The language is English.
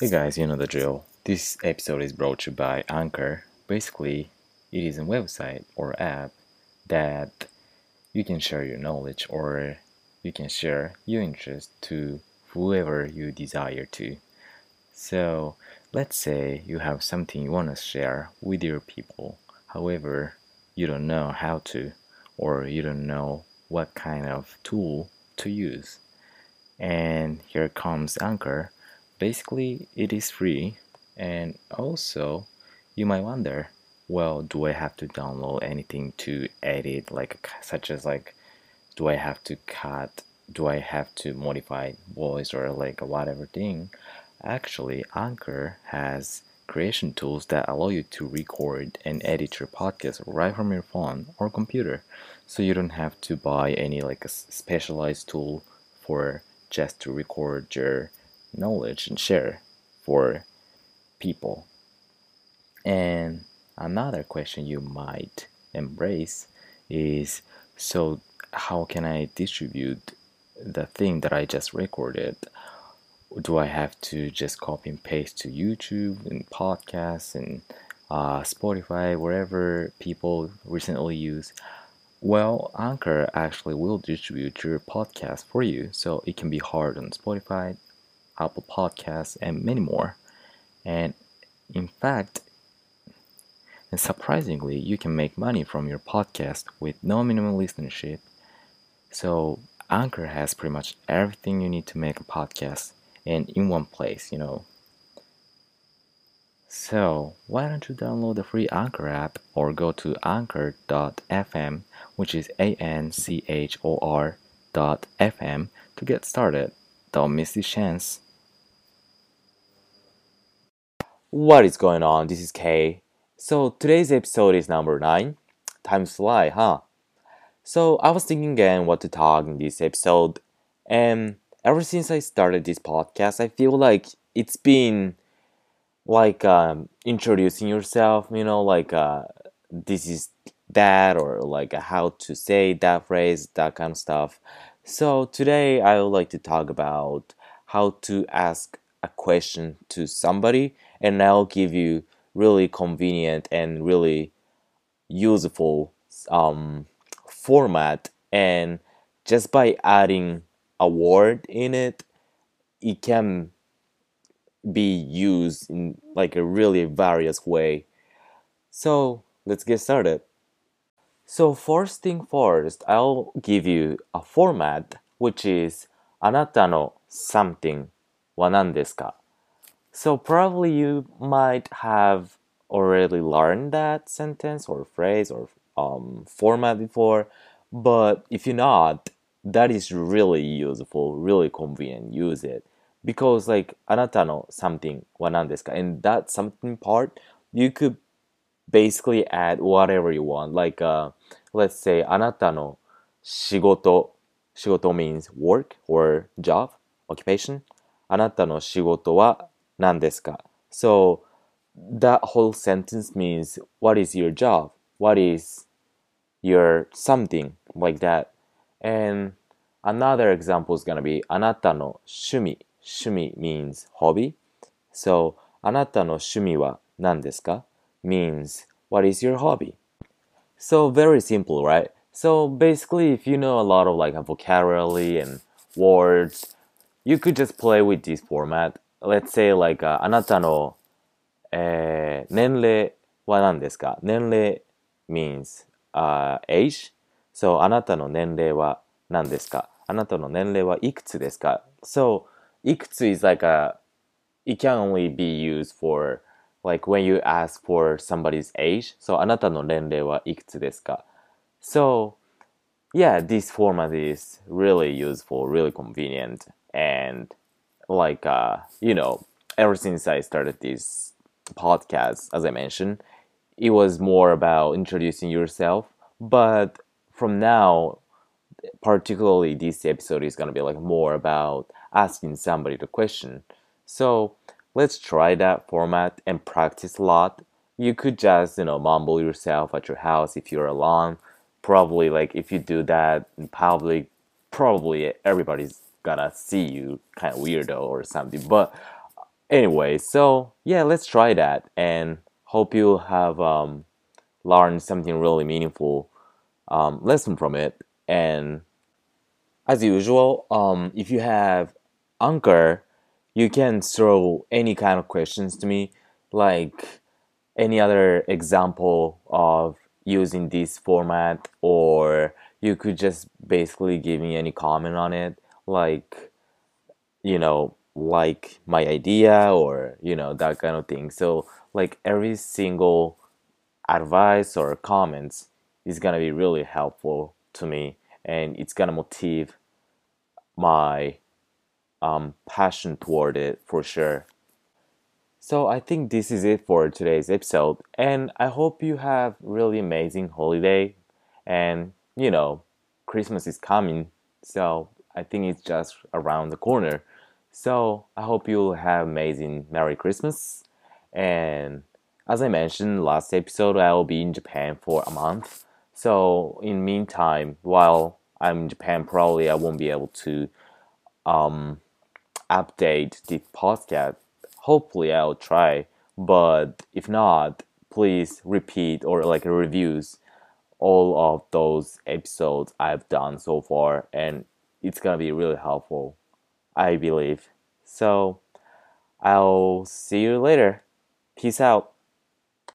Hey guys, you know the drill. This episode is brought to you by Anchor. Basically, it is a website or app that you can share your knowledge or you can share your interest to whoever you desire to. So, let's say you have something you want to share with your people. However, you don't know how to or you don't know what kind of tool to use. And here comes Anchor basically it is free. And also you might wonder well do i have to download anything to edit? Like such as like do i have to cut? Do i have to modify voice or like whatever thing? Actually anchor has creation tools that allow you to record and edit your podcast right from your phone or computer. So you don't have to buy any like a specialized tool for just to record your knowledge and share for people. And another question you might embrace is so how can I distribute the thing that I just recorded? Do I have to just copy and paste to YouTube and podcasts and uh, Spotify, wherever people recently use? Well, Anchor actually will distribute your podcast for you, so it can be hard on Spotify, Apple Podcasts, and many more. And in fact, and surprisingly, you can make money from your podcast with no minimum listenership. So, Anchor has pretty much everything you need to make a podcast and in one place, you know. So, why don't you download the free Anchor app or go to anchor.fm, which is A N C H O R dot FM, to get started? Don't miss this chance. What is going on? This is Kay. So today's episode is number 9. Time fly, huh? So I was thinking again what to talk in this episode and ever since I started this podcast I feel like it's been like um, introducing yourself, you know, like uh, this is that or like how to say that phrase, that kind of stuff. So today I would like to talk about how to ask a question to somebody and I'll give you really convenient and really useful um, format. And just by adding a word in it it can be used in like a really various way. So let's get started. So first thing first i'll give you a format which is anata no something. は何ですか so probably you might have already learned that sentence or phrase or um, format before, but if you're not, that is really useful, really convenient. Use it because like あなたの something は何ですか and that something part you could basically add whatever you want. Like uh, let's say あなたの仕事仕事 means work or job occupation あなたの仕事は何ですか So that whole sentence means what is your job? What is your something like that? And another example is gonna be あなたの趣味趣味 means hobby. So あなたの趣味は何ですか means what is your hobby? So very simple, right? So basically if you know a lot of like a vocabulary and words, you could just play with this format let's say like、uh, あなたの、えー、年齢は何ですか年齢 means、uh, age so あなたの年齢は何ですかあなたの年齢はいくつですか so いくつ is like a it can only be used for like when you ask for somebody's age so あなたの年齢はいくつですか so yeah this format is really useful really convenient and like uh, you know, ever since I started this podcast, as I mentioned, it was more about introducing yourself. But from now, particularly this episode is gonna be like more about asking somebody the question. So let's try that format and practice a lot. You could just, you know, mumble yourself at your house if you're alone. Probably like if you do that in public, probably everybody's gonna see you kind of weirdo or something. But Anyway, so yeah, let's try that and hope you have um, learned something really meaningful um, lesson from it. And as usual, um, if you have Anchor, you can throw any kind of questions to me, like any other example of using this format, or you could just basically give me any comment on it, like, you know, like my idea or, you know, that kind of thing. So, like, every single advice or comments is gonna be really helpful to me and it's gonna motivate my um, passion toward it for sure. So I think this is it for today's episode, and I hope you have really amazing holiday. And you know, Christmas is coming, so I think it's just around the corner. So I hope you'll have amazing Merry Christmas. And as I mentioned last episode, I will be in Japan for a month. So in meantime, while I'm in Japan, probably I won't be able to um, update the podcast hopefully I'll try. But if not, please repeat or like reviews all of those episodes I've done so far, and it's gonna be really helpful, I believe. So I'll see you later. Peace out.